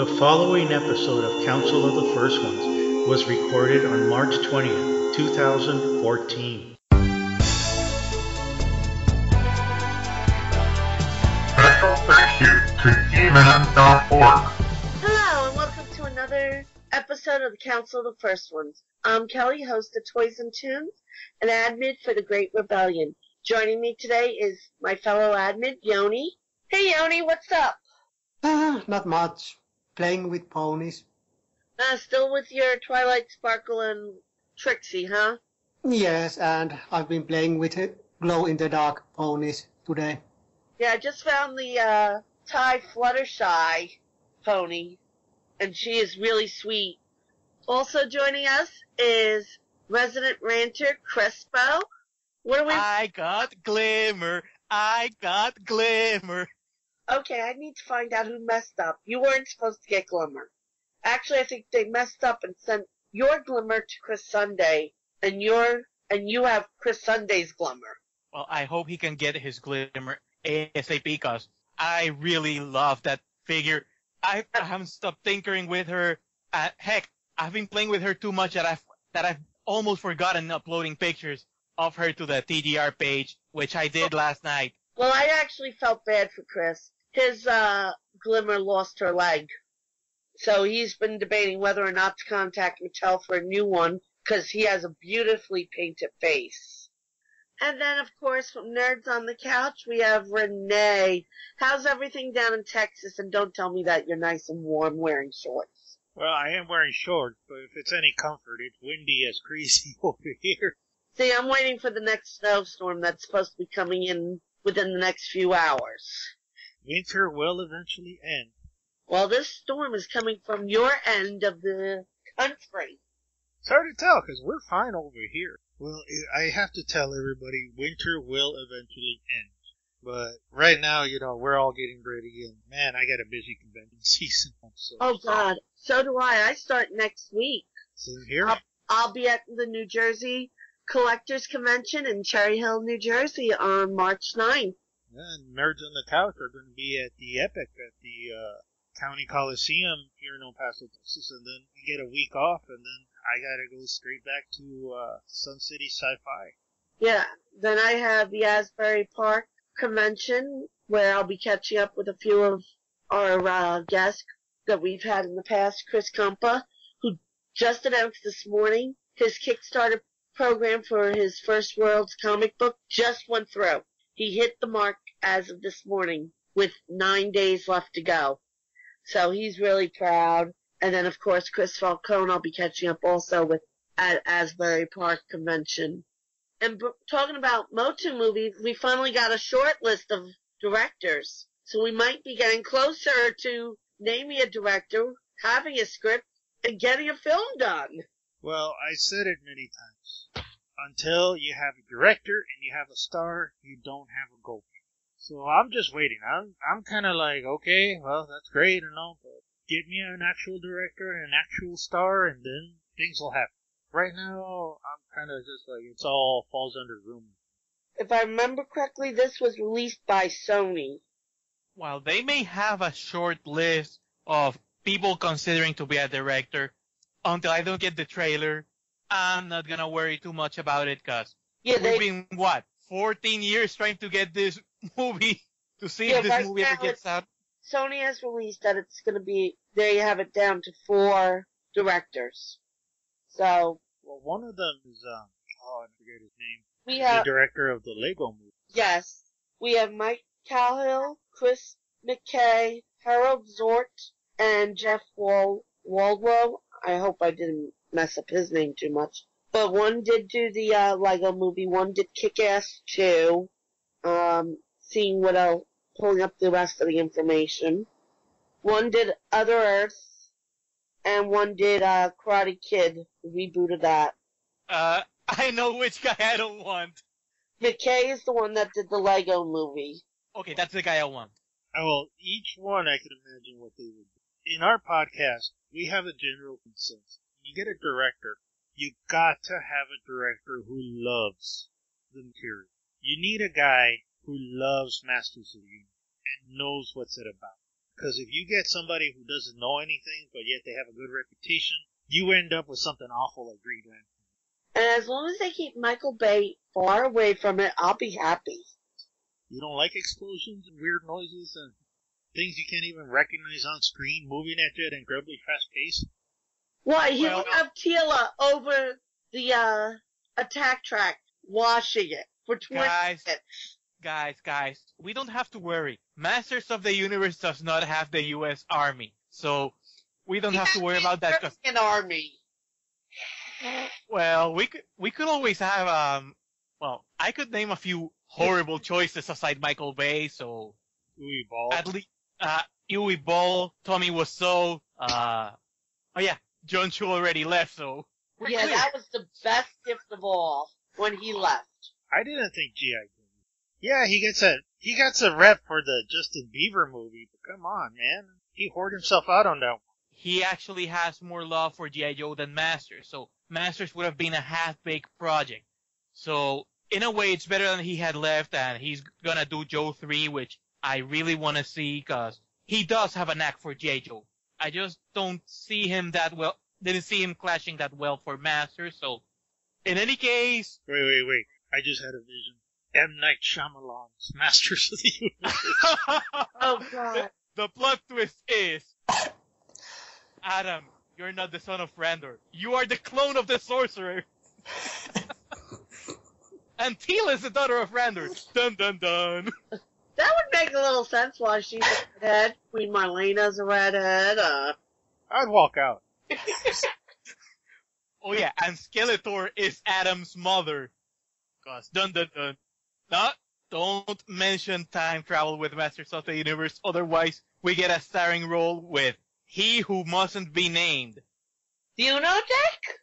The following episode of Council of the First Ones was recorded on March 20th, 2014. Special thank you to He-Man.org. Hello, and welcome to another episode of the Council of the First Ones. I'm Kelly, host of Toys and Tunes, and admin for the Great Rebellion. Joining me today is my fellow admin, Yoni. Hey, Yoni, what's up? Ah, not much. Playing with ponies. Uh, still with your Twilight Sparkle and Trixie, huh? Yes, and I've been playing with it glow in the dark ponies today. Yeah, I just found the uh, Thai Fluttershy pony, and she is really sweet. Also joining us is resident ranter Crespo. What are we? I got glimmer. I got glimmer. Okay, I need to find out who messed up. You weren't supposed to get Glimmer. Actually, I think they messed up and sent your Glimmer to Chris Sunday, and your and you have Chris Sunday's Glimmer. Well, I hope he can get his glimmer ASAP because I really love that figure. I, I haven't stopped tinkering with her. Uh, heck, I've been playing with her too much that I've that I've almost forgotten uploading pictures of her to the TGR page, which I did last night. Well, I actually felt bad for Chris. His uh, Glimmer lost her leg, so he's been debating whether or not to contact Mattel for a new one because he has a beautifully painted face. And then, of course, from Nerds on the Couch, we have Renee. How's everything down in Texas? And don't tell me that you're nice and warm wearing shorts. Well, I am wearing shorts, but if it's any comfort, it's windy as crazy over here. See, I'm waiting for the next snowstorm that's supposed to be coming in within the next few hours. Winter will eventually end. Well, this storm is coming from your end of the country. It's hard to tell because we're fine over here. Well, I have to tell everybody, winter will eventually end. But right now, you know, we're all getting ready, and man, I got a busy convention season. So Oh God, so do I. I start next week. same here. I'll, I'll be at the New Jersey Collectors Convention in Cherry Hill, New Jersey on March 9th. Yeah, and Nerds on the Couch are going to be at the Epic at the uh, County Coliseum here in El Paso, Texas, and then we get a week off, and then I gotta go straight back to uh, Sun City Sci-Fi. Yeah, then I have the Asbury Park Convention where I'll be catching up with a few of our uh, guests that we've had in the past. Chris Compa, who just announced this morning his Kickstarter program for his First World's comic book just went through. He hit the mark as of this morning with nine days left to go. So he's really proud. And then, of course, Chris Falcone, I'll be catching up also with at Asbury Park Convention. And b- talking about Motu movies, we finally got a short list of directors. So we might be getting closer to naming a director, having a script, and getting a film done. Well, I said it many times. Until you have a director and you have a star, you don't have a goal. So I'm just waiting. I'm I'm kind of like, okay, well that's great and all, but give me an actual director and an actual star, and then things will happen. Right now, I'm kind of just like it's all falls under rumor. If I remember correctly, this was released by Sony. While they may have a short list of people considering to be a director, until I don't get the trailer, I'm not gonna worry too much about it because Yeah, we've they, been what 14 years trying to get this movie to see Yeah, if this movie ever now gets out. Sony has released that it's going to be, they have it down to four directors. So, Well, one of them is um, oh, I forget his name. we The director of the Lego movie. yes, we have Mike Cahill, Chris McKay, Harald Zwart, and Jeff Wal- Waldrow. I hope I didn't mess up his name too much. But one did do the uh, Lego movie, one did Kick-Ass 2, um, seeing what else, pulling up the rest of the information. One did Other Earth, and one did uh, Karate Kid, the reboot of that. Uh, I know which guy I don't want. McKay is the one that did the Lego movie. Okay, that's the guy I want. Oh, well, each one I can imagine what they would do. In our podcast, we have a general consensus. You get a director, you got to have a director who loves the material. You need a guy who loves Masters of the Universe and knows what's it about. Because if you get somebody who doesn't know anything, but yet they have a good reputation, you end up with something awful like Green Lantern. And as long as they keep Michael Bay far away from it, I'll be happy. You don't like explosions and weird noises and things you can't even recognize on screen moving at you at incredibly fast pace? Why, he Well- will have Teela over the, uh, Attak Trak, washing it for 20 Guys, minutes. guys, guys, we don't have to worry. Masters of the Universe does not have the U.S. Army, so we don't have to worry about that. 'cause- An army. well, we could we could always have um. Well, I could name a few horrible choices aside Michael Bay, so Uwe Boll. at least uh, Uwe Boll, Tommy Wiseau, uh, oh yeah, Jon Chu already left, so we're Yeah, clear. that was the best gift of all when he left. I didn't think G.I. Joe. Yeah, he gets a he gets a rep for the Justin Bieber movie, but come on, man. He whored himself out on that one. he actually has more love for G.I. Joe than Masters, so Masters would have been a half-baked project. So, in a way, it's better than he had left, and he's gonna do Joe 3, which I really want to see, cause he does have a knack for G.I. Joe. I just don't see him that well, didn't see him clashing that well for Masters, so, in any case, Wait, wait, wait. I just had a vision. M. Night Shyamalan's Masters of the Universe. Oh god. the plot twist is, Adam, you're not the son of Randor. You are the clone of the sorcerer. and Teela is the daughter of Randor. Dun dun dun. That would make a little sense why she's a redhead. Queen Marlena's a redhead. Uh, I'd walk out. Oh yeah, and Skeletor is Adam's mother. Cause dun dun dun. Not, don't mention time travel with Masters of the Universe, otherwise we get a starring role with he who mustn't be named. do you know, Jack?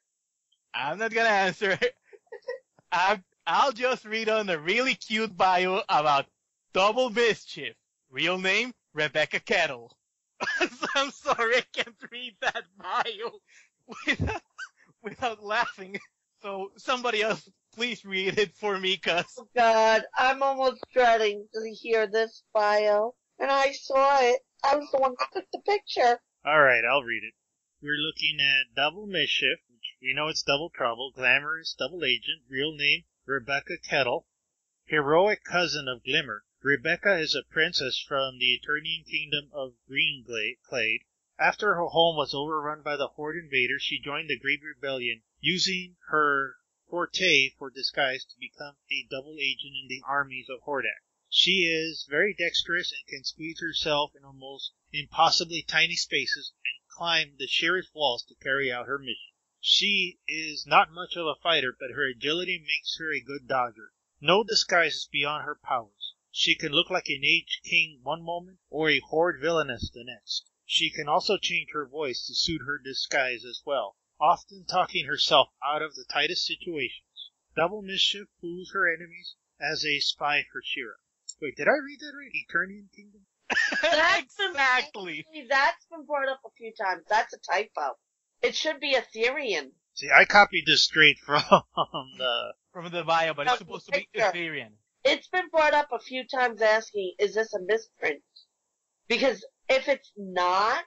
I'm not gonna answer. I, I'll just read on a really cute bio about Double Mischief. Real name, Rebecca Kettle. I'm sorry, I can't read that bio without, without laughing. So somebody else, please read it for me, cause Oh god, I'm almost dreading to hear this bio. And I saw it. I was the one that took the picture. Alright, I'll read it. We're looking at Double Mischief, which we know it's Double Trouble, glamorous double agent, real name Rebecca Kettle, heroic cousin of Glimmer. Rebecca is a princess from the Eternian kingdom of Greenglade. After her home was overrun by the Horde invaders, she joined the Great Rebellion, using her forte for disguise to become a double agent in the armies of Hordak. She is very dexterous and can squeeze herself in almost impossibly tiny spaces and climb the sheerest walls to carry out her mission. She is not much of a fighter, but her agility makes her a good dodger. No disguise is beyond her powers. She can look like an aged king one moment or a horrid villainess the next. She can also change her voice to suit her disguise as well, often talking herself out of the tightest situations. Double Mischief fools her enemies as a spy for She-Ra. Wait, did I read that right? Eternian Kingdom? That's exactly. See, that's been brought up a few times. That's a typo. It should be Etherian. See, I copied this straight from the. From the bio, but it's supposed to be picture. Etherian. It's been brought up a few times asking, is this a misprint? Because if it's not,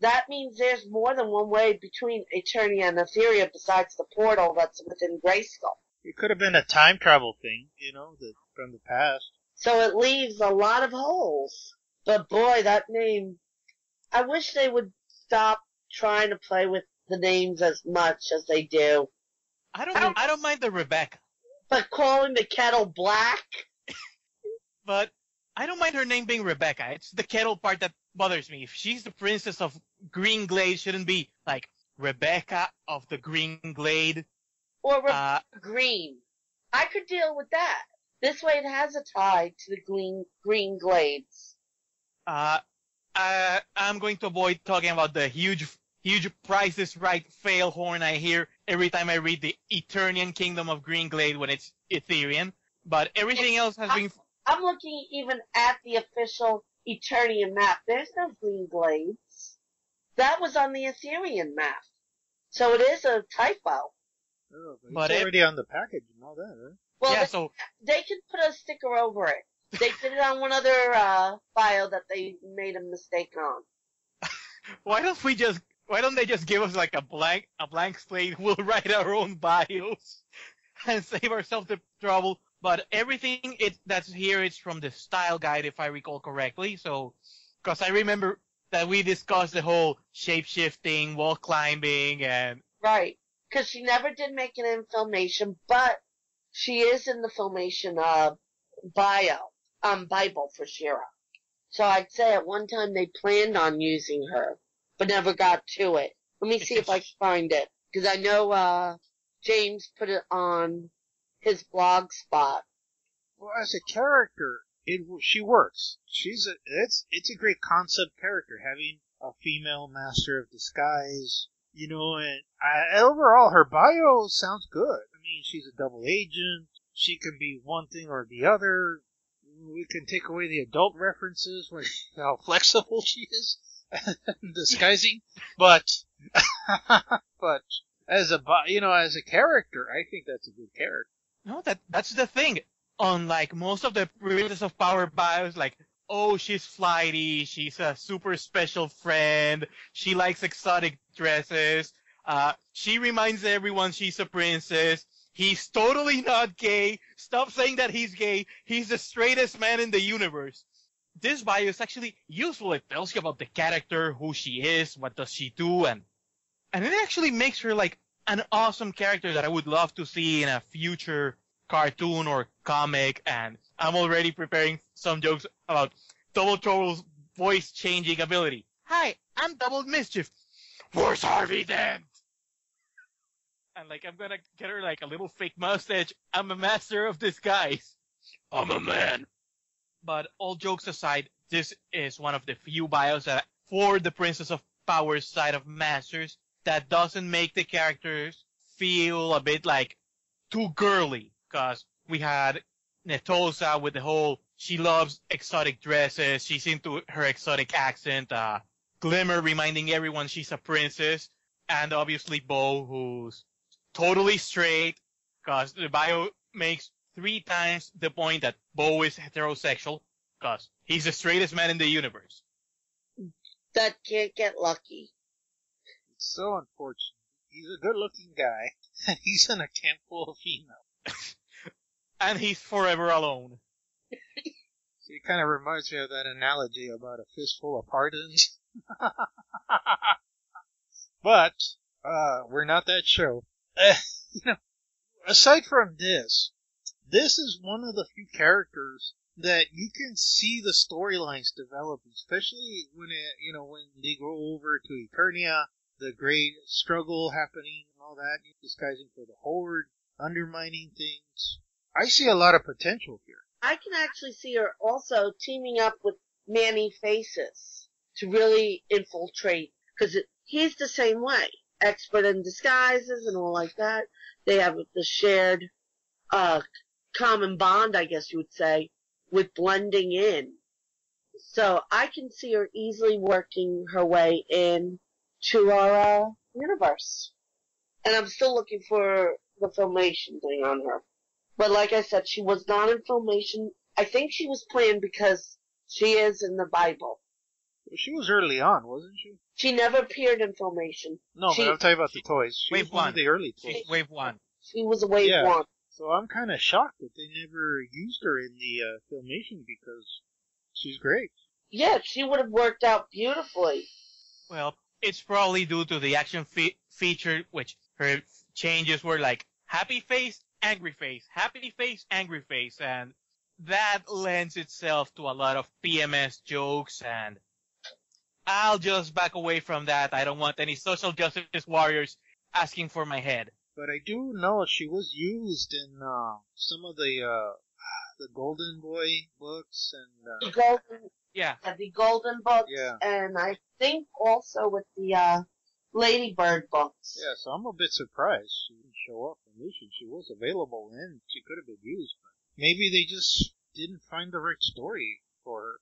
that means there's more than one way between Eternia and Etheria besides the portal that's within Grayskull. It could have been a time travel thing, you know, the, from the past. So it leaves a lot of holes. But boy, that name, I wish they would stop trying to play with the names as much as they do. I don't, I don't mind the Rebecca, But calling the kettle black, but I don't mind her name being Rebecca. It's the kettle part that bothers me. If she's the princess of Green Glade, shouldn't be like Rebecca of the Green Glade. or Uh, green. I could deal with that. This way it has a tie to the green, green glades. uh, uh, I'm going to avoid talking about the huge, huge prices Right fail horn I hear every time I read the Eternian Kingdom of Green Glade when it's Etherian. But everything else has been I'm looking even at the official Eternian map. There's no green glades. That was on the Etherian map. So it is a typo. Oh, but But it's it- already on the package and all that, right? Well, yeah. they, So they can put a sticker over it. They did it on one other uh, bio that they made a mistake on. Why don't we just? Why don't they just give us like a blank a blank slate? We'll write our own bios and save ourselves the trouble. But everything it that's here is from the style guide, if I recall correctly. So, because I remember that we discussed the whole shape shifting, wall climbing, and Right. Because she never did make it in Filmation, but she is in the Filmation uh, bio, um, Bible for She-Ra. So I'd say at one time they planned on using her, but never got to it. Let me see if I can find it. Because I know uh, James put it on his blog spot. Well, as a character, it she works. She's a it's it's a great concept character having a female master of disguise. You know, and I, overall her bio sounds good. I mean, she's a double agent. She can be one thing or the other. We can take away the adult references when how flexible she is disguising, but but as a you know as a character, I think that's a good character. No, that that's the thing. Unlike most of the Princess of Power bios, like, oh, she's flighty, she's a super special friend, she likes exotic dresses, uh, she reminds everyone she's a princess. He's totally not gay. Stop saying that he's gay. He's the straightest man in the universe. This bio is actually useful. It tells you about the character, who she is, what does she do, and and it actually makes her like an awesome character that I would love to see in a future cartoon or comic, and I'm already preparing some jokes about Double Trouble's voice changing ability. Hi, I'm Double Mischief. Where's Harvey Dent? And like, I'm gonna get her like a little fake mustache. I'm a master of disguise. I'm a man. But all jokes aside, this is one of the few bios that, for the Princess of Power side of Masters, that doesn't make the characters feel a bit like too girly. Because we had Netossa with the whole she loves exotic dresses, she's into her exotic accent, uh, Glimmer reminding everyone she's a princess, and obviously Bow who's totally straight. Because the bio makes three times the point that Bow is heterosexual because he's the straightest man in the universe. That can't get lucky. It's so unfortunate. He's a good-looking guy, and he's in a camp full of females. And he's forever alone. So it kind of reminds me of that analogy about a fistful of pardons. but uh, we're not that show. Uh, you know, aside from this, this is one of the few characters that you can see the storylines develop, especially when it, you know when they go over to Eternia, the great struggle happening and all that, disguising for the Horde, undermining things. I see a lot of potential here. I can actually see her also teaming up with Manny Faces to really infiltrate because he's the same way, expert in disguises and all like that. They have the shared uh, common bond, I guess you would say, with blending in. So I can see her easily working her way in to our uh, universe. And I'm still looking for the filmation thing on her. But like I said, she was not in filmation. I think she was planned because she is in the Bible. Well, she was early on, wasn't she? She never appeared in filmation. No, She- but I'm talking about the toys. She Wave was one one. of the early toys. She's wave one. She was a wave Yeah. one. So I'm kind of shocked that they never used her in the uh, filmation because she's great. Yeah, she would have worked out beautifully. Well, it's probably due to the action fe- feature, which her changes were like happy face, angry face, happy face, angry face, and that lends itself to a lot of PMS jokes and I'll just back away from that. I don't want any social justice warriors asking for my head. But I do know she was used in uh, some of the uh, the Golden Boy books and uh, The golden, Yeah. the golden books, Yeah. and I think also with the uh, Ladybird books. yeah. So I'm a bit surprised she didn't show up in Mission. She was available and she could have been used, but maybe they just didn't find the right story for her.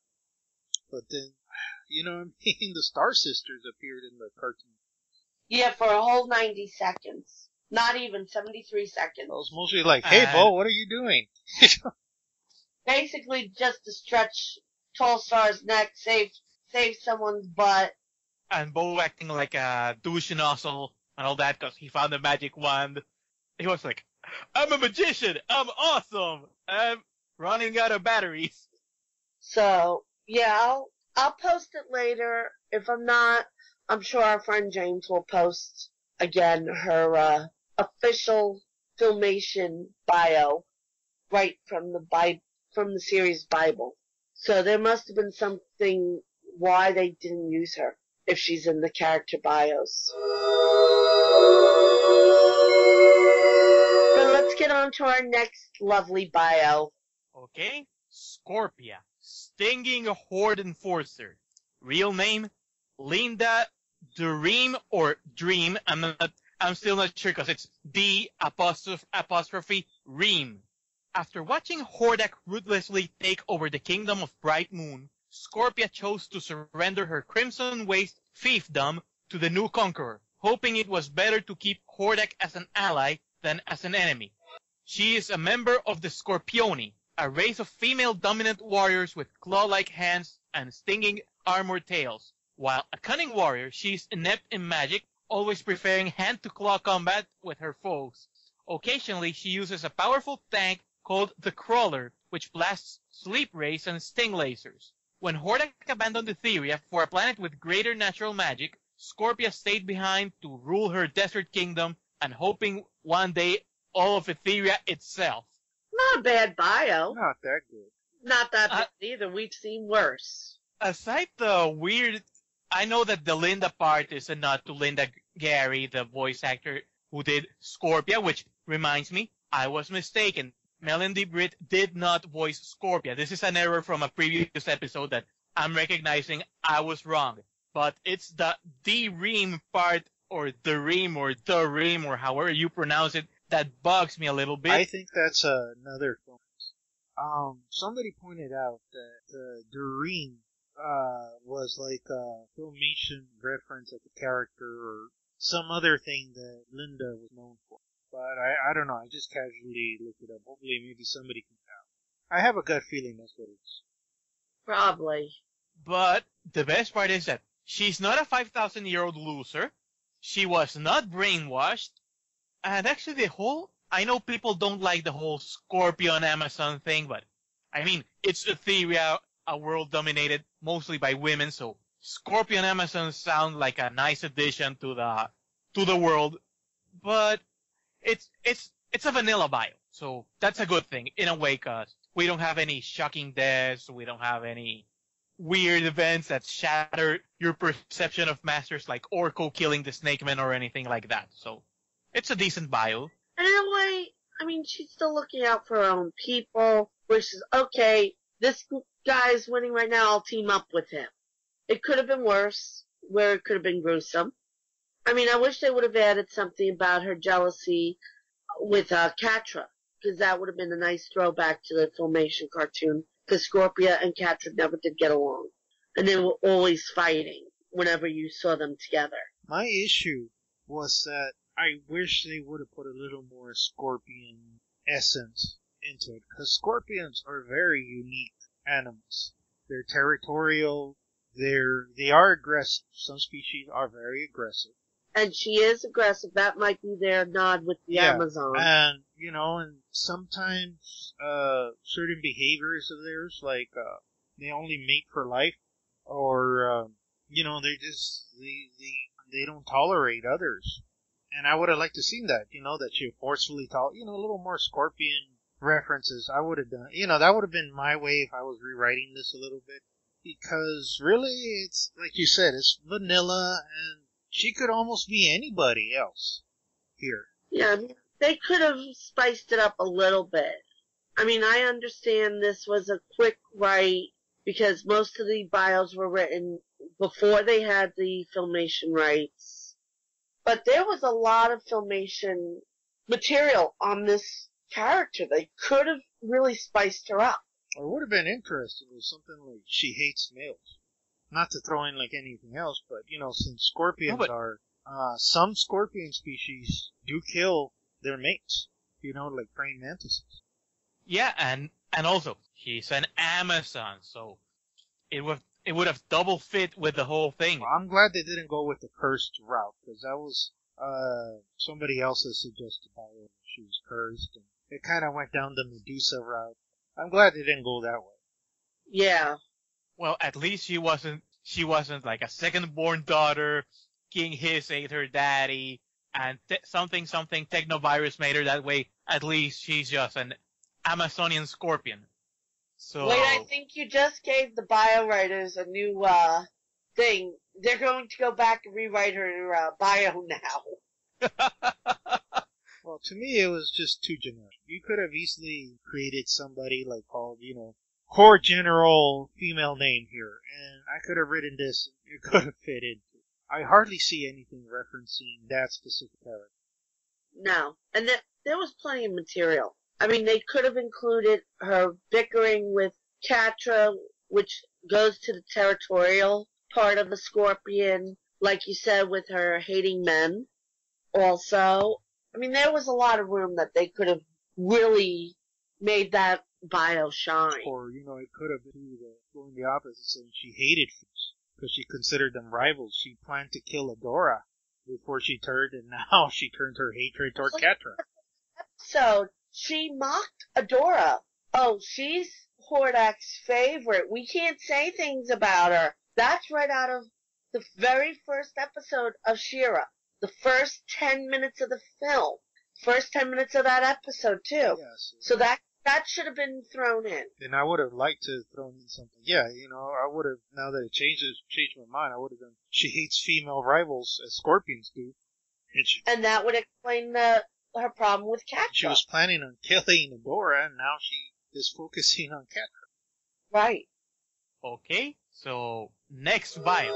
But then, you know, I mean, the Star Sisters appeared in the cartoon. Yeah, for a whole 90 seconds. Not even 73 seconds. I was mostly like, "Hey, Uh, Bow, what are you doing?" basically just to stretch Tallstar's neck, save save someone's butt. And Bow acting like a douche nozzle and all that because he found a magic wand. He was like, I'm a magician. I'm awesome. I'm running out of batteries. So yeah, I'll I'll post it later. If I'm not, I'm sure our friend James will post again her uh, official filmation bio right from the Bi- from the series Bible. So there must have been something why they didn't use her if she's in the character bios. But let's get on to our next lovely bio. Okay? Scorpia. Stinging Horde Enforcer. Real name? Linda Dream or Dream. I'm not, I'm still not sure because it's D apostrophe, apostrophe Ream. After watching Hordak ruthlessly take over the kingdom of Bright Moon, Scorpia chose to surrender her Crimson Waste fiefdom to the new conqueror, hoping it was better to keep Hordak as an ally than as an enemy. She is a member of the Scorpioni, a race of female dominant warriors with claw-like hands and stinging armored tails. While a cunning warrior, she is inept in magic, always preferring hand-to-claw combat with her foes. Occasionally, she uses a powerful tank called the Crawler, which blasts sleep rays and sting lasers. When Hordak abandoned Etheria for a planet with greater natural magic, Scorpia stayed behind to rule her desert kingdom and hoping one day all of Etheria itself. Not a bad bio. Not that good. Not that Uh, bad either. We've seen worse. Aside the weird, I know that the Linda part is a nod to Linda Gary, the voice actor who did Scorpia, which reminds me, I was mistaken. Melendy Britt did not voice Scorpia. This is an error from a previous episode that I'm recognizing I was wrong. But it's the the Ream part, or the Ream, or the Ream, or however you pronounce it, that bugs me a little bit. I think that's another. Um, somebody pointed out that uh, Doreen uh, was like a filmation reference of a character or some other thing that Linda was known for. But I, I don't know. I just casually looked it up. Hopefully, maybe somebody can tell. I have a gut feeling that's what it is. Probably. But the best part is that she's not a 5,000 year old loser. She was not brainwashed. And actually the whole, I know people don't like the whole Scorpion Amazon thing, but I mean, it's a theory, Etheria, a world dominated mostly by women, so Scorpion Amazon sound like a nice addition to the, to the world. But it's, it's, it's a vanilla bio. So that's a good thing in a way cause we don't have any shocking deaths. We don't have any weird events that shatter your perception of masters like Orko killing the Snake Man or anything like that. So it's a decent bio. And in a way, I mean, she's still looking out for her own people, which is okay. This guy's winning right now. I'll team up with him. It could have been worse, where it could have been gruesome. I mean, I wish they would have added something about her jealousy with uh, Catra, because that would have been a nice throwback to the Filmation cartoon. Because Scorpia and Catra never did get along, and they were always fighting whenever you saw them together. My issue was that I wish they would have put a little more scorpion essence into it, because scorpions are very unique animals. They're territorial. They're they are aggressive. Some species are very aggressive. And she is aggressive. That might be their nod with the Yeah, Amazon. And you know, and sometimes uh, certain behaviors of theirs, like uh, they only mate for life, or um, you know, they just they they they don't tolerate others. And I would have liked to seen that, you know, that she forcefully tol you know, a little more scorpion references. I would have done, you know, that would have been my way if I was rewriting this a little bit. Because really, it's like you said, it's vanilla, and she could almost be anybody else here. Yeah, they could have spiced it up a little bit. I mean, I understand this was a quick write because most of the bios were written before they had the filmation rights. But there was a lot of filmation material on this character. They could have really spiced her up. Or would have been interesting was something like she hates males. Not to throw in like anything else, but you know, since scorpions No, but- are uh, some scorpion species do kill their mates. You know, like praying mantises. Yeah, and and also he's an Amazon, so it would it would have double fit with the whole thing. Well, I'm glad they didn't go with the cursed route because that was uh somebody else's suggested by her. She was cursed, and it kind of went down the Medusa route. I'm glad they didn't go that way. Yeah. Well, at least she wasn't she wasn't like a second born daughter. King Hiss ate her daddy, and te- something something technovirus made her that way. At least she's just an Amazonian scorpion. So Wait, I think you just gave the bio writers a new uh thing. They're going to go back and rewrite her uh, bio now. Well, to me, it was just too generic. You could have easily created somebody like called, you know, core general female name here, and I could have written this. and It could have fit into. I hardly see anything referencing that specific character. No. And th- there was plenty of material. I mean, they could have included her bickering with Catra, which goes to the territorial part of the scorpion, like you said, with her hating men. Also, I mean, there was a lot of room that they could have really made that bio shine. Or, you know, it could have been the, going the opposite, saying she hated fish because she considered them rivals. She planned to kill Adora before she turned, and now she turned her hatred toward Catra. So she mocked Adora. Oh, she's Hordak's favorite. We can't say things about her. That's right out of the very first episode of She-Ra. The first ten minutes of the film. First ten minutes of that episode too. Yes. So that that should have been thrown in. And I would have liked to have thrown in something. Yeah, you know, I would have, now that it changes, changed my mind, I would have done, she hates female rivals as scorpions do. And she, And that would explain the her problem with Catra. she was planning on killing Adora, and now she is focusing on Catra. right. okay. So next bio.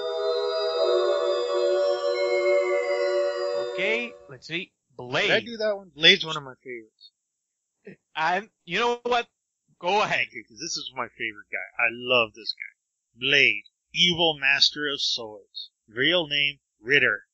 Okay, let's see. Blade. Did I do that one? Blade's one of my favorites. And you know what? Go ahead. Because this is my favorite guy. I love this guy. Blade, evil master of swords. Real name, Ritter.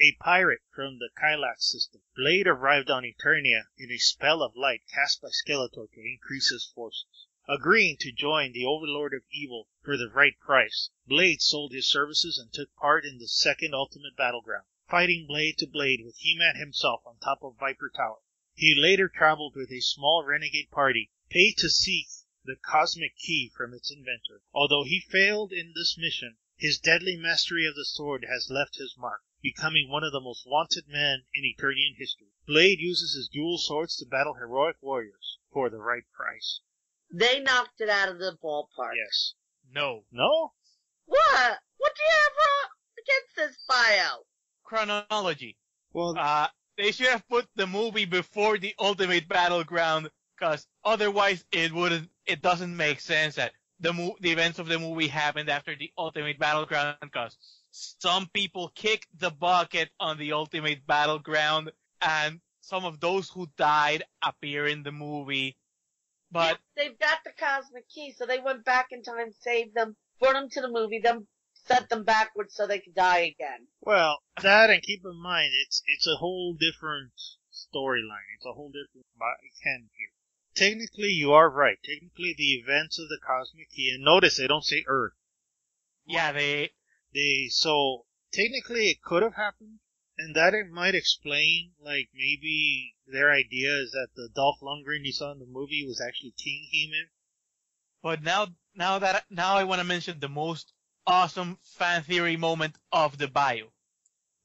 A pirate from the Kylax system. Blade arrived on Eternia in a spell of light cast by Skeletor to increase his forces. Agreeing to join the Overlord of Evil for the right price, Blade sold his services and took part in the second Ultimate Battleground, fighting blade to blade with He-Man himself on top of Viper Tower. He later traveled with a small renegade party, paid to seek the cosmic key from its inventor. Although he failed in this mission, his deadly mastery of the sword has left his mark, becoming one of the most wanted men in Eternian history. Blade uses his dual swords to battle heroic warriors for the right price. They knocked it out of the ballpark. Yes. No. No? What? What do you have uh, against this bio? Chronology. Well, Uh, they should have put the movie before the Ultimate Battleground, cause otherwise it wouldn't, it doesn't make sense that the mo- the events of the movie happened after the Ultimate Battleground, cause some people kicked the bucket on the Ultimate Battleground, and some of those who died appear in the movie. But Yeah, they've got the cosmic key, so they went back in time, saved them, brought them to the movie, then set them backwards so they could die again. well, that and keep in mind, it's it's a whole different storyline. It's a whole different can here. Technically, you are right. Technically, the events of the cosmic key, and notice they don't say Earth. yeah, they They so technically it could have happened, and that it might explain like maybe their idea is that the Dolph Lundgren you saw in the movie was actually King He-Man. But now, now that now I want to mention the most awesome fan theory moment of the bio.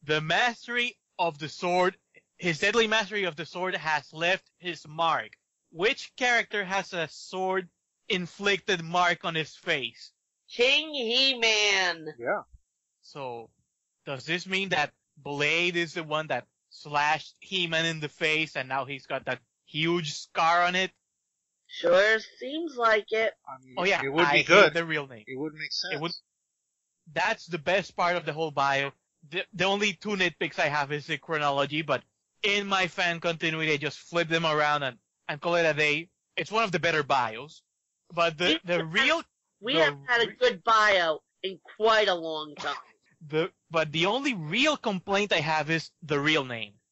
The mastery of the sword, his deadly mastery of the sword has left his mark. Which character has a sword inflicted mark on his face? King He-Man. Yeah. So, does this mean that Blade is the one that slashed He-Man in the face and now he's got that huge scar on it? Sure seems like it. I mean, Oh yeah, it would I be hate good. the real name. It would make sense. It would. That's the best part of the whole bio. The, the only two nitpicks I have is the chronology, but in my fan continuity, I just flip them around and, and call it a day. It's one of the better bios. But the, the real, We The haven't had a good bio in quite a long time. the, but the only real complaint I have is the real name.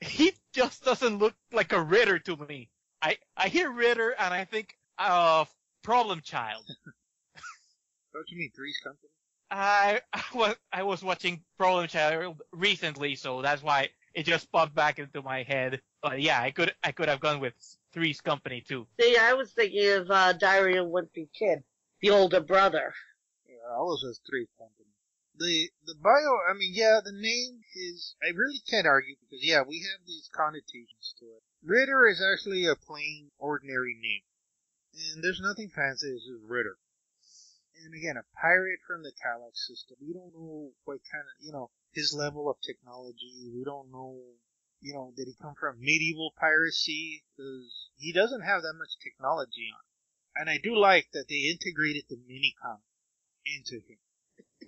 He just doesn't look like a Ritter to me. I, I hear Ritter and I think, of Problem Child. Don't you mean Three's Company? I, I was I was watching Problem Child recently, so that's why it just popped back into my head. But yeah, I could I could have gone with Three's Company too. See, I was thinking of uh, Diary of a Wimpy Kid, the older brother. Yeah, I was with Three's Company. The the bio, I mean, yeah, the name is. I really can't argue because yeah, we have these connotations to it. Ritter is actually a plain, ordinary name, and there's nothing fancy. It's just Ritter. And again, a pirate from the Kallax system. We don't know what kind of, you know, his level of technology. We don't know, you know, did he come from medieval piracy? Because he doesn't have that much technology on. And I do like that they integrated the mini-comic into him.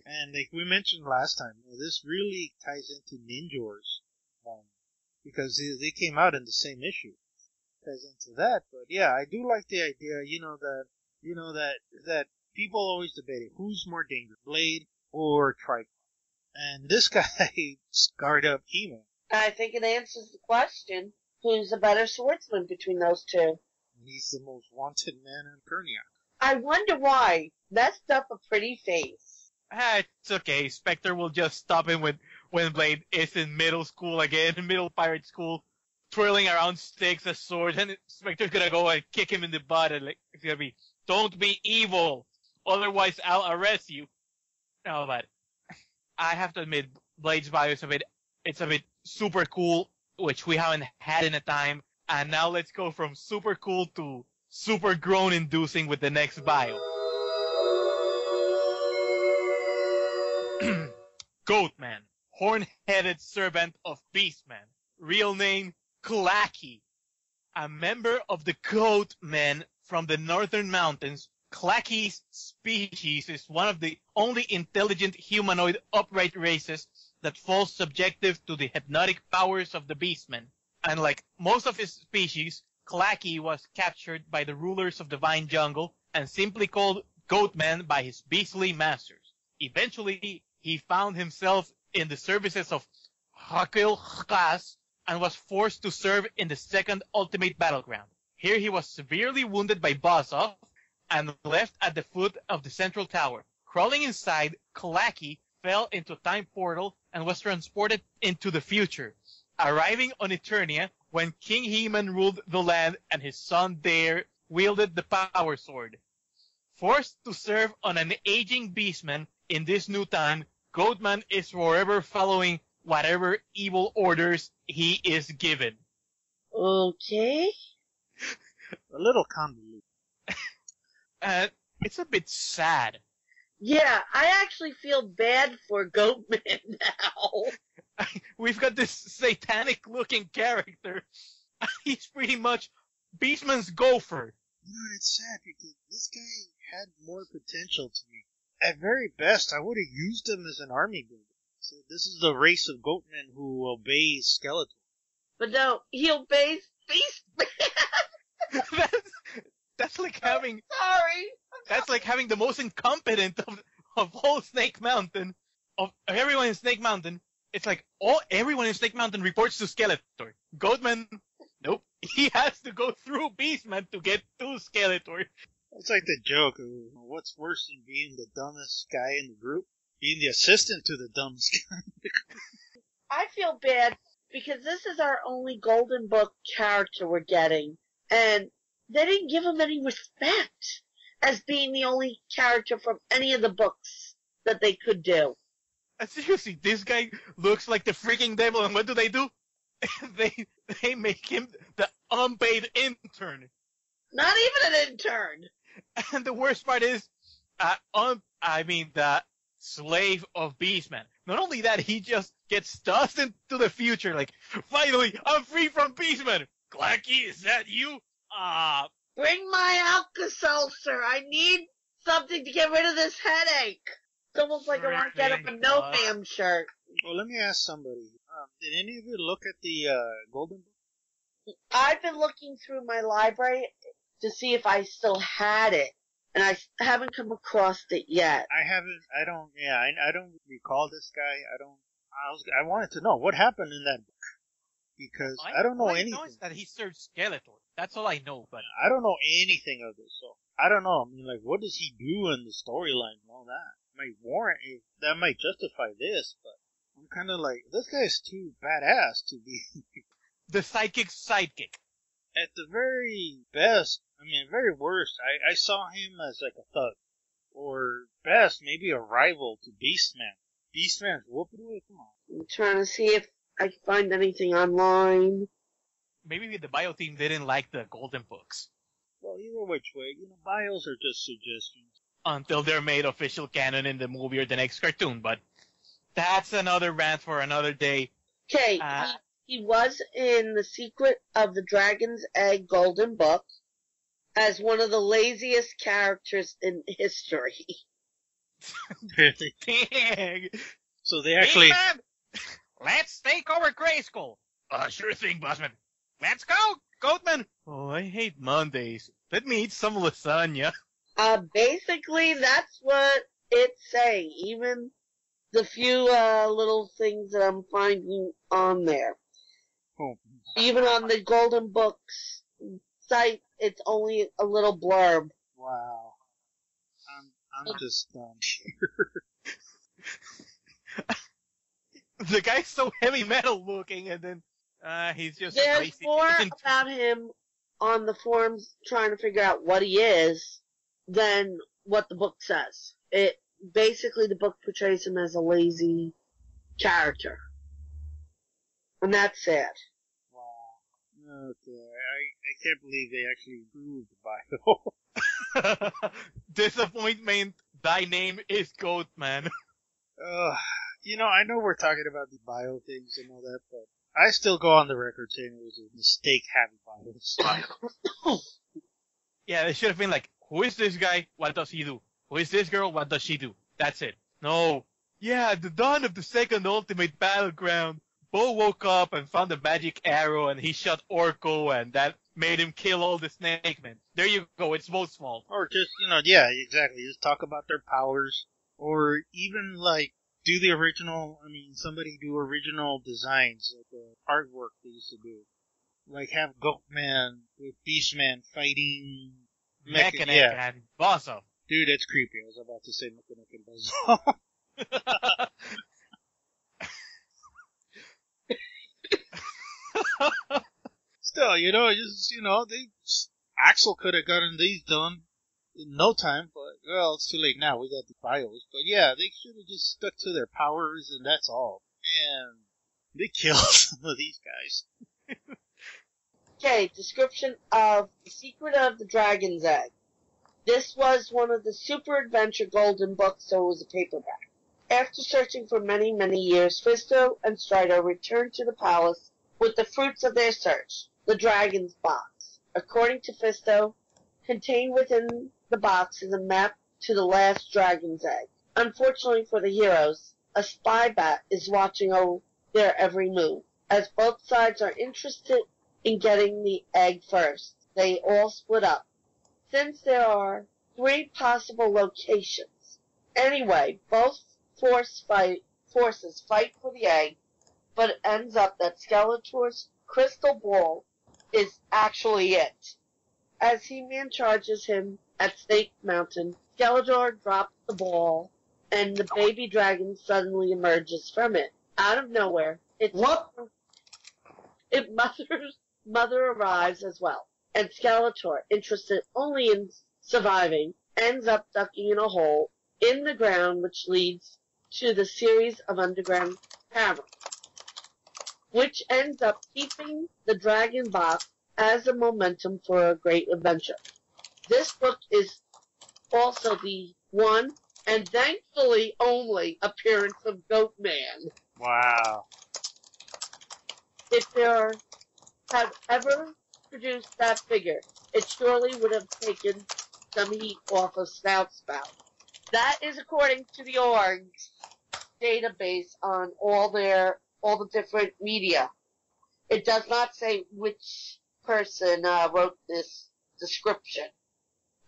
And like we mentioned last time, this really ties into Ninjors, um, because they, they came out in the same issue. Ties into that, but yeah, I do like the idea, you know, that, you know, that, that people always debated who's more dangerous, Blade or Tricon. And this guy scarred up He-Man. I think it answers the question: who's the better swordsman between those two? And he's the most wanted man in Eternia. I wonder why. Messed up a pretty face. Ah, it's okay. Spectre will just stop him when when Blade is in middle school again, middle pirate school, twirling around sticks as swords, and Spectre's gonna go and kick him in the butt, and like it's gonna be, "Don't be evil, otherwise I'll arrest you." No, but I have to admit, Blade's bio is a bit, it's a bit super cool, which we haven't had in a time. And now let's go from super cool to super groan inducing with the next bio. Goatman, horn-headed servant of Beastman. Real name, Clacky. A member of the Goatmen from the northern mountains, Clacky's species is one of the only intelligent humanoid upright races that falls subjective to the hypnotic powers of the Beastmen. And like most of his species, Clacky was captured by the rulers of the Vine Jungle and simply called Goatman by his beastly masters. Eventually, he found himself in the services of Hakil Khas and was forced to serve in the second ultimate battleground. Here he was severely wounded by Buzz-Off and left at the foot of the central tower. Crawling inside, Clacky fell into a time portal and was transported into the future, arriving on Eternia when King He-Man ruled the land and his son Dare wielded the power sword. Forced to serve on an aging beastman in this new time, Goatman is forever following whatever evil orders he is given. Okay. A little convoluted. Uh, it's a bit sad. Yeah, I actually feel bad for Goatman now. We've got this satanic looking character. He's pretty much Beastman's gopher. You know, it's sad because this guy had more potential to me. At very best, I would have used him as an army builder. So this is the race of goatmen who obey Skeletor. But no, he obeys Beastman. that's, that's like having Sorry. that's like having the most incompetent of of whole Snake Mountain of everyone in Snake Mountain. It's like all everyone in Snake Mountain reports to Skeletor. Goatman, nope, he has to go through Beastman to get to Skeletor. It's like the joke of what's worse than being the dumbest guy in the group? Being the assistant to the dumbest guy. I feel bad because this is our only Golden Book character we're getting, and they didn't give him any respect as being the only character from any of the books that they could do. Uh, Seriously, this guy looks like the freaking devil, and what do they do? they they make him the unpaid intern. Not even an intern. And the worst part is, uh, um, I mean, the slave of Beastman. Not only that, he just gets tossed into the future. Like, finally, I'm free from Beastman. Clacky, is that you? Ah, Bring my Alka-Seltzer. I need something to get rid of this headache. It's almost like I want to get up a no-fam shirt. well, let me ask somebody. Um, did any of you look at the uh, Golden Book? I've been looking through my library to see if I still had it, and I haven't come across it yet. I haven't. I don't. Yeah, I, I don't recall this guy. I don't. I was. I wanted to know what happened in that book because All I don't know anything. that he serves Skeletor. That's all I know. But I don't know anything of this, so I don't know. I mean, like, what does he do in the storyline and all that? Might warrant it, that might justify this, but I'm kind of like, this guy's too badass to be. the psychic sidekick. At the very best, I mean, very worst, I, I saw him as like a thug, or best, maybe a rival to Beastman. Beastman's whooping away. Come on. I'm trying to see if I can find anything online. Maybe the bio team didn't like the golden books Well, either which way, you know, bios are just suggestions. until they're made official canon in the movie or the next cartoon. But that's another rant for another day. Okay, Uh, he, he was in The Secret of the Dragon's Egg Golden Book as one of the laziest characters in history. Really? Dang. So they actually. Beastman, let's take over Grayskull. Uh, sure thing, Bossman. Let's go, Goatman. Oh, I hate Mondays. Let me eat some lasagna. Uh, basically, that's what it's saying. Even the few uh, little things that I'm finding on there. Oh, Even on the Golden Books site, it's only a little blurb. wow. I'm, I'm just stunned here. The guy's so heavy metal looking, and then uh, he's just There's lazy. more about him on the forums trying to figure out what he is than what the book says. It basically the book portrays him as a lazy character. And that's sad. Wow. Okay, I, I can't believe they actually improved bio. Disappointment. Thy name is Goatman. Ugh. you know, I know we're talking about the bio things and all that, but I still go on the record saying it was a mistake having bios. Yeah, it should have been like, who is this guy? What does he do? Who is this girl? What does she do? That's it. No. Yeah, at the dawn of the second ultimate battleground, Bow woke up and found a magic arrow and he shot Orko and that made him kill all the snake men. There you go, it's Bow's fault. or just, you know, yeah, exactly. Just talk about their powers. Or even, like, do the original, I mean, somebody do original designs, like the artwork they used to do. Like have Goatman with Beastman fighting Mecha- Mekaneck yeah. and Buzz-Off. Dude, that's creepy. I was about to say Mekaneck and Buzz. Still, you know, just you know, they Axel could have gotten these done in no time, but well, it's too late now. We got the bios, but yeah, they should have just stuck to their powers, and that's all. Man, they killed some of these guys. Okay, description of The Secret of the Dragon's Egg. This was one of the Super Adventure Golden books, so it was a paperback. After searching for many, many years, Fisto and Strider returned to the palace with the fruits of their search, the Dragon's Box. According to Fisto, contained within the box is a map to the last Dragon's Egg. Unfortunately for the heroes, a spy bat is watching over their every move. As both sides are interested in getting the egg first. They all split up. Since there are three possible locations. Anyway, both force fight, forces fight for the egg, but it ends up that Skeletor's crystal ball is actually it. As He-Man charges him at Snake Mountain, Skeletor drops the ball, and the baby dragon suddenly emerges from it. Out of nowhere, it's What? it mother's mother arrives as well, and Skeletor, interested only in surviving, ends up ducking in a hole in the ground which leads to the series of underground caverns, which ends up keeping the dragon box as a momentum for a great adventure. This book is also the one and thankfully only appearance of Goatman. Wow. if there had ever produced that figure, it surely would have taken some heat off of Snout Spout. That is according to the org's database on all their all the different media. It does not say which person uh, wrote this description,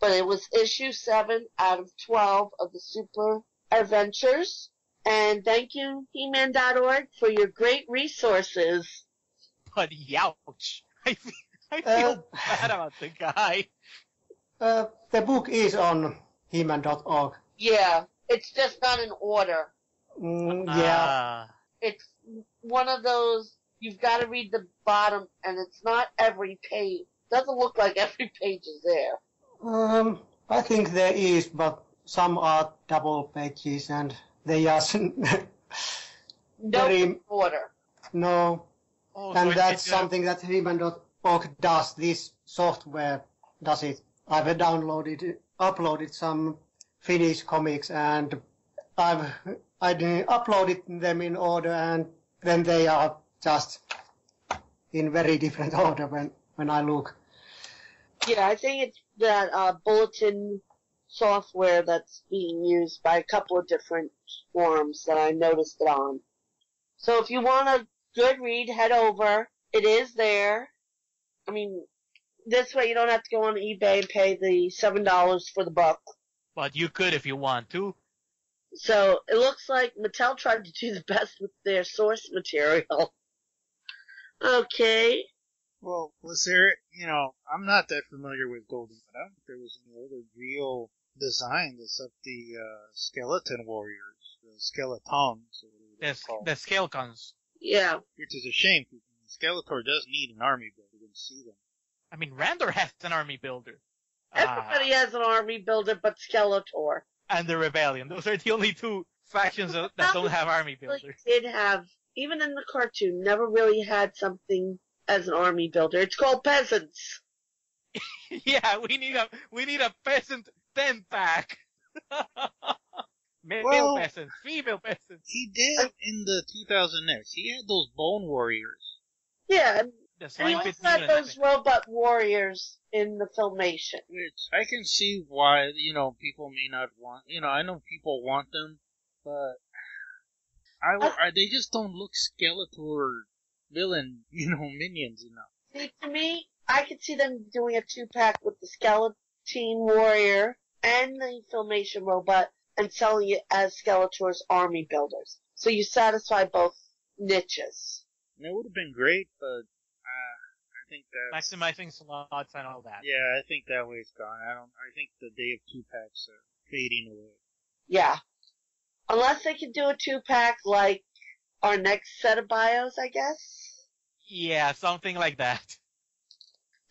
but it was issue seven out of twelve of the Super Adventures. And thank you, He-Man.org, for your great resources. but youch. I feel, I feel Uh, bad about the guy. Uh, the book is on He-Man.org. Yeah, it's just not in order. Mm, yeah. Ah. It's one of those you've got to read the bottom, and it's not every page. Doesn't look like every page is there. Um, I think there is, but some are double pages and they are No Very- order. no. Oh, And it- that's something that He-Man.org does. This software does it. I've downloaded, uploaded some Finnish comics and I've I uploaded them in order and then they are just in very different order when, when I look. Yeah, I think it's that uh, bulletin software that's being used by a couple of different forums that I noticed it on. So if you want a good read, head over. It is there. I mean, this way you don't have to go on eBay and pay the seven dollars for the book. But you could if you want to. So it looks like Mattel tried to do the best with their source material. Okay. Well, was there, you know, I'm not that familiar with Golden, but I don't think there was any other real designs except the uh, Skeleton Warriors, the Skeletons, or whatever The, called. the scale cons. Yeah. Which is a shame, because Skeletor does need an army build. You can see them. I mean, Randor has an army builder. Everybody Ah, has an army builder but Skeletor. and the Rebellion. Those are the only two factions that, that don't have army really builders. did have, even in the cartoon, never really had something as an army builder. It's called peasants. yeah, we need a we need a peasant ten pack. Male Well- peasants, female peasants. He did in the 2000X. He had those Bone Warriors. Yeah, and The and he slime also had those robot warriors in the filmation. Which I can see why, you know, people may not want, you know, I know people want them, but I, I they just don't look Skeletor villain, you know, minions enough. See, to me, I could see them doing a two pack with the skeleton warrior and the filmation robot and selling it as Skeletor's army builders. So you satisfy both niches. And it would have been great, but uh, I think that maximizing slots and all that. yeah, I think that way's gone. I don't. I think the day of two packs are fading away. Yeah. Unless they can do a two pack like our next set of bios, I guess. Yeah, something like that.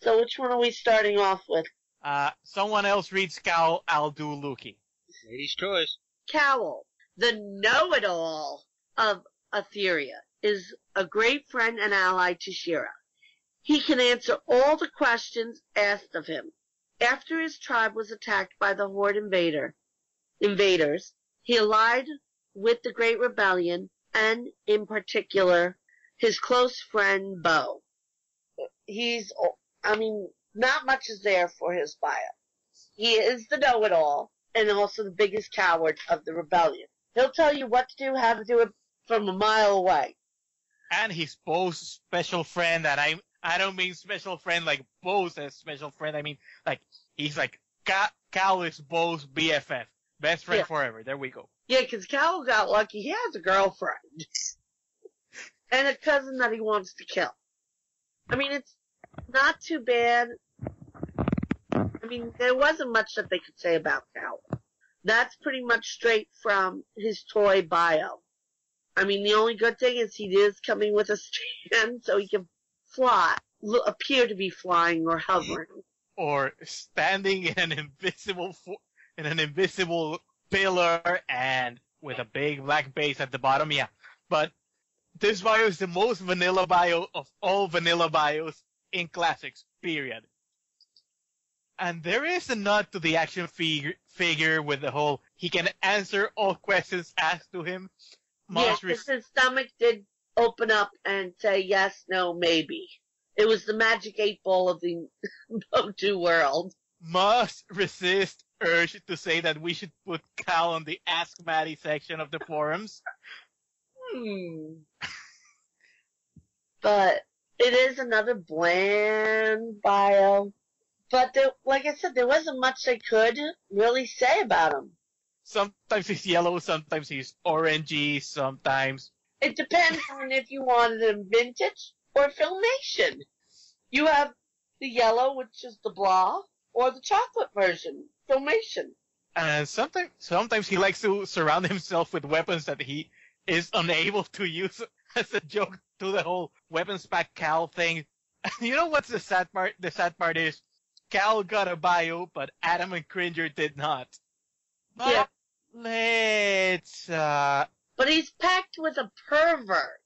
So which one are we starting off with? Uh, someone else reads Cow, I'll do Loo-Kee. Lady's choice. Kowl, the know-it-all of Etheria, is a great friend and ally to She-Ra. He can answer all the questions asked of him. After his tribe was attacked by the Horde invader, invaders, he allied with the Great Rebellion and, in particular, his close friend Bow. He's, I mean, not much is there for his bio. He is the know-it-all and also the biggest coward of the rebellion. He'll tell you what to do, how to do it from a mile away. And he's Bow's special friend, and I I don't mean special friend like Bow says special friend. I mean like he's like Cal is Bow's BFF, best friend Yeah. forever. There we go. Yeah, 'cause Cal got lucky. He has a girlfriend. and a cousin that he wants to kill. I mean, it's not too bad. I mean, there wasn't much that they could say about Cal. That's pretty much straight from his toy bio. I mean, the only good thing is he is coming with a stand so he can fly, appear to be flying or hovering. Or standing in an invisible in an invisible pillar and with a big black base at the bottom. Yeah, but this bio is the most vanilla bio of all vanilla bios in classics. Period. And there is a nod to the action figure, figure with the whole he can answer all questions asked to him. Yeah, re- 'cause his stomach did open up and say yes, no, maybe. It was the magic eight ball of the Motu world. must resist urge to say that we should put Cal on the Ask Matty section of the forums. Hmm. But it is another bland bio. But there, like I said, there wasn't much I could really say about him. Sometimes he's yellow, sometimes he's orangey, sometimes It depends on if you wanted him vintage or Filmation. You have the yellow, which is the blah, or the chocolate version, Filmation. And sometimes, sometimes he likes to surround himself with weapons that he is unable to use as a joke to the whole weapons pack Cal thing. you know what's the sad part? The sad part is Cal got a bio, but Adam and Cringer did not. But Yeah. let's, uh, But he's packed with a pervert.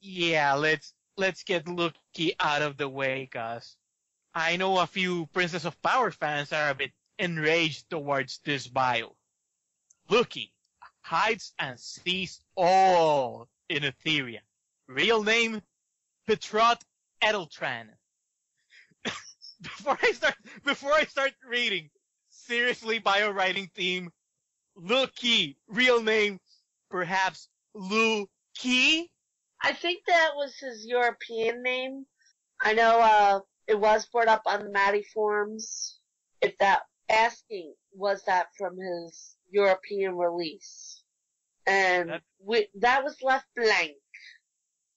yeah, let's, let's get Lucky out of the way, cuz I know a few Princess of Power fans are a bit enraged towards this bio. Lucky hides and sees all in Etheria. Real name, Petrot Edeltran. before I start, before I start reading, seriously, bio writing team, Lucky, real name, perhaps Lu Key? I think that was his European name. I know, uh, it was brought up on the Matty forums. If that, asking, was that from his European release? And That- we, that was left blank.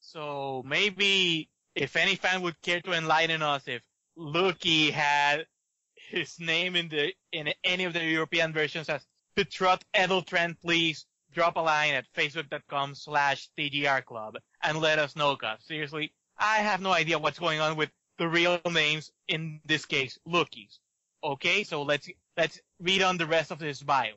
So maybe if any fan would care to enlighten us if Lucky had his name in the in any of the European versions as Petrot Edeltran, please drop a line at facebook.com slash TGR club and let us know cause seriously, I have no idea what's going on with the real names in this case, Lucky's. Okay, so let's let's read on the rest of his bio.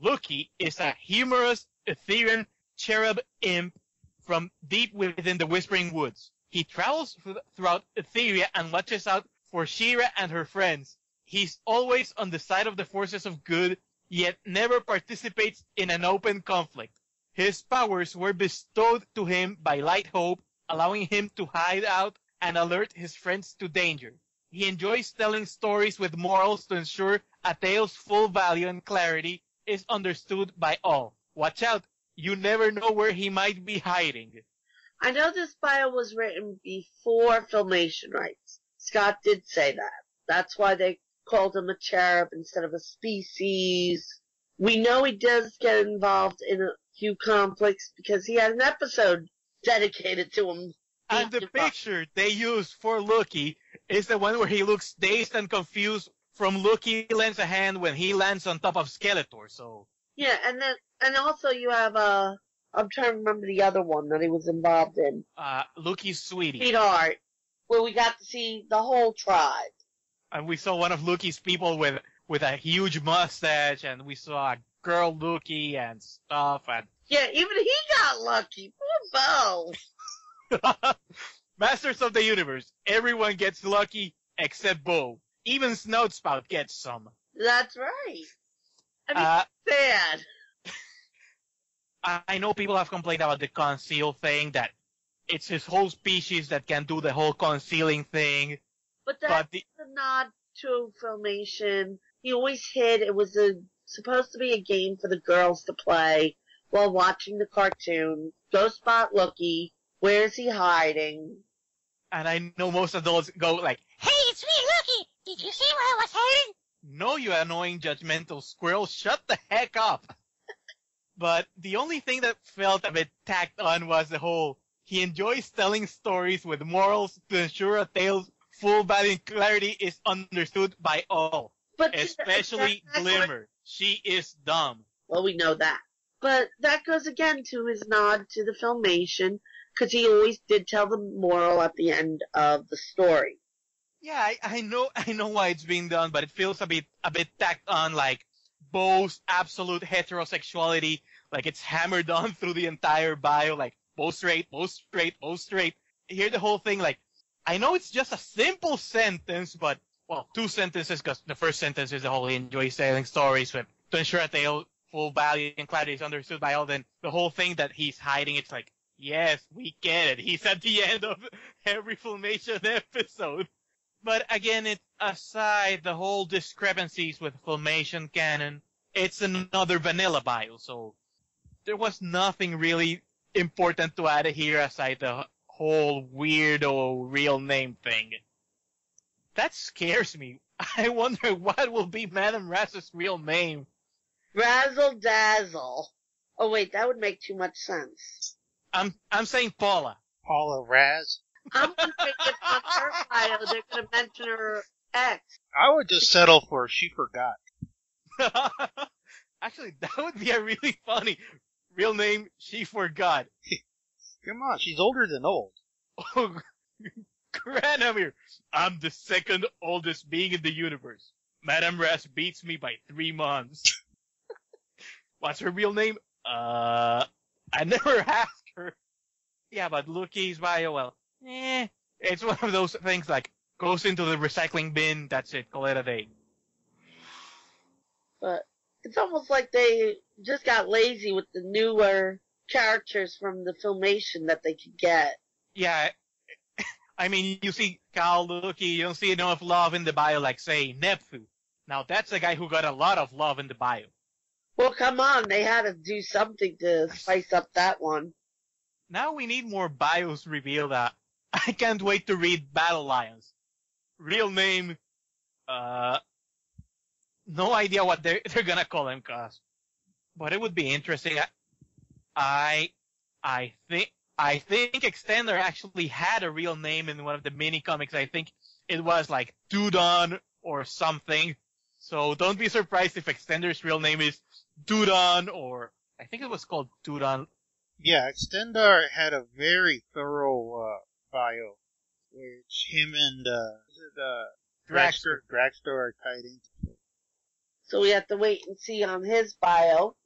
Lucky is a humorous Etherian cherub imp from deep within the Whispering Woods. He travels throughout Etheria and watches out for She-Ra and her friends. He's always on the side of the forces of good, yet never participates in an open conflict. His powers were bestowed to him by Light Hope, allowing him to hide out and alert his friends to danger. He enjoys telling stories with morals to ensure a tale's full value and clarity is understood by all. Watch out, you never know where he might be hiding. I know this bio was written before Filmation rights. Scott did say that. That's why they called him a cherub instead of a species. We know he does get involved in a few conflicts because he had an episode dedicated to him. And the picture they use for Lucky is the one where he looks dazed and confused from Lucky lends a hand when he lands on top of Skeletor. So Yeah, and then and also you have uh I'm trying to remember the other one that he was involved in. uh, Lucky's sweetie, Sweetheart, where we got to see the whole tribe. and we saw one of Lucky's people with with a huge mustache, and we saw a girl Lucky and stuff, and Yeah, even he got lucky. Poor Bow. Masters of the Universe. Everyone gets lucky except Bow. Even Snoutspout gets some. That's right. I mean, Uh, sad. I know people have complained about the conceal thing that it's his whole species that can do the whole concealing thing, But that's but the a nod to Filmation. He always hid. It was a supposed to be a game for the girls to play while watching the cartoon. Go spot Loo-Kee. Where is he hiding? and I know most adults go like, Hey, it's me, Lucky! Did you see where I was hiding? "No, you annoying judgmental squirrel, shut the heck up." but the only thing that felt a bit tacked on was the whole he enjoys telling stories with morals to ensure a tale's full value and clarity is understood by all, But especially Glimmer. She is dumb. Well, we know that. But that goes again to his nod to the Filmation, because he always did tell the moral at the end of the story. Yeah, I, I know, I know why it's being done, but it feels a bit, a bit tacked on, like Bow's absolute heterosexuality, like it's hammered on through the entire bio, like Bow straight, Bow straight, Bow straight. Hear the whole thing, like I know it's just a simple sentence, but well, two sentences, because the first sentence is the whole he enjoys telling stories with to ensure that they full value and clarity is understood by all. Then the whole thing that he's hiding, it's like, yes, we get it. He's at the end of every Filmation episode. But again, it aside the whole discrepancies with Filmation canon, it's another vanilla bio, so there was nothing really important to add here aside the whole weirdo real name thing. That scares me. I wonder what will be Madame Razz's real name. Razzle dazzle. Oh wait, that would make too much sense. I'm I'm saying Paula. Paula Razz. I'm wondering if on her bio they're gonna mention her ex. I would just settle for she forgot. Actually, that would be a really funny real name. She forgot. Come on, she's older than old. Oh, Granamyr, I'm the second oldest being in the universe. Madame Razz beats me by three months. What's her real name? Uh, I never asked her. Yeah, but Loo-Kee's bio, well, eh, it's one of those things like goes into the recycling bin. That's it. Call it a day. But it's almost like they just got lazy with the newer characters from the filmation that they could get. Yeah, I mean, you see Cal Loo-Kee, you don't see enough love in the bio, like say Neptune. Now that's a guy who got a lot of love in the bio. Well, come on, they had to do something to spice up that one. Now we need more bios revealed. Uh, I can't wait to read Battle Lions. Real name, uh, no idea what they're, they're gonna call him, cause, but it would be interesting. I, I, I think, I think Extendar actually had a real name in one of the mini comics. I think it was like Dudon or something. So don't be surprised if Extendar's real name is Dudon or I think it was called Dudon. Yeah, Extendar had a very thorough uh, bio, which him and uh, is it, uh, Dragstor, Dragstor are tied into. So we have to wait and see on his bio.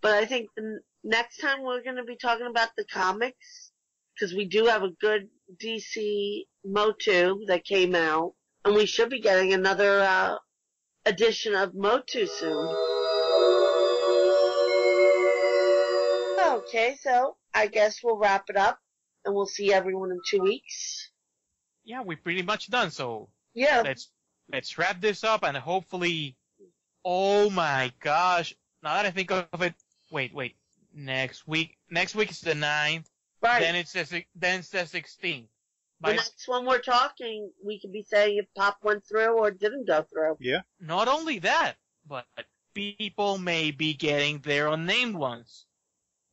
But I think the next time we're going to be talking about the comics, because we do have a good DC Motu that came out, and we should be getting another uh, edition of Motu soon. Okay, so I guess we'll wrap it up, and we'll see everyone in two weeks. Yeah, we're pretty much done. So Yeah, let's let's wrap this up and hopefully. Oh my gosh! Now that I think of it, wait, wait. Next week, next week is the ninth. right. Then it's the then it's the 16th. the next one we're talking, we could be saying if Pop went through or didn't go through. Yeah. Not only that, but people may be getting their unnamed ones,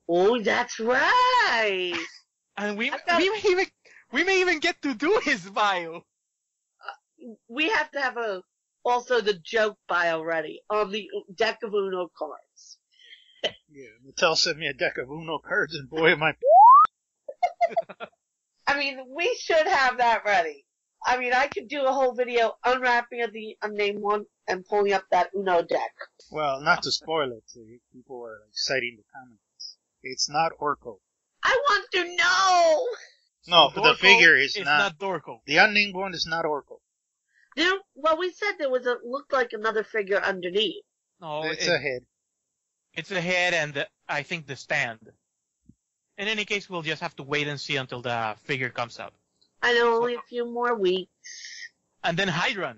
Oh, that's right. and we I got- we may even we may even get to do his bio. Uh, we have to have a also the joke bio ready on the deck of Uno cards. Yeah, Mattel sent me a deck of Uno cards, and boy, am I I mean, we should have that ready. I mean, I could do a whole video unwrapping of the unnamed one and pulling up that Uno deck. well, not to spoil it. so People are like citing the comments. It's not Orko. I want to know. No, So but the figure is not it's not. not Dorko. The unnamed one is not Orko. There, well, we said there was a looked like another figure underneath. No, it's it- a head. It's a head and the, I think the stand. In any case, we'll just have to wait and see until the figure comes out. I know only a few more weeks. And then Hydron.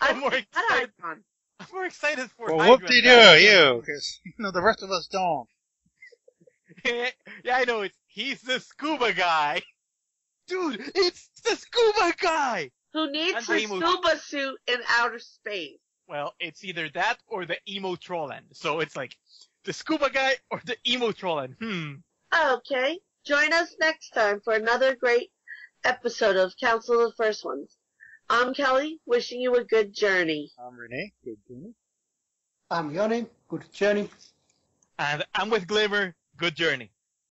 I'm I more had excited. Icon. I'm more excited for Well, Hydron. whoop de than- doo, you, because you know the rest of us don't. yeah, I know it's he's the scuba guy. Dude, it's the scuba guy. Who needs a the emo- scuba suit in outer space? Well, it's either that or the emo trollan. So it's like the scuba guy or the emo trollan. Hmm. Okay. Join us next time for another great episode of Council of the First Ones. I'm Kelly, wishing you a good journey. I'm Renee. Good journey. I'm Yoni, Good journey. And I'm with Glimmer. Good journey.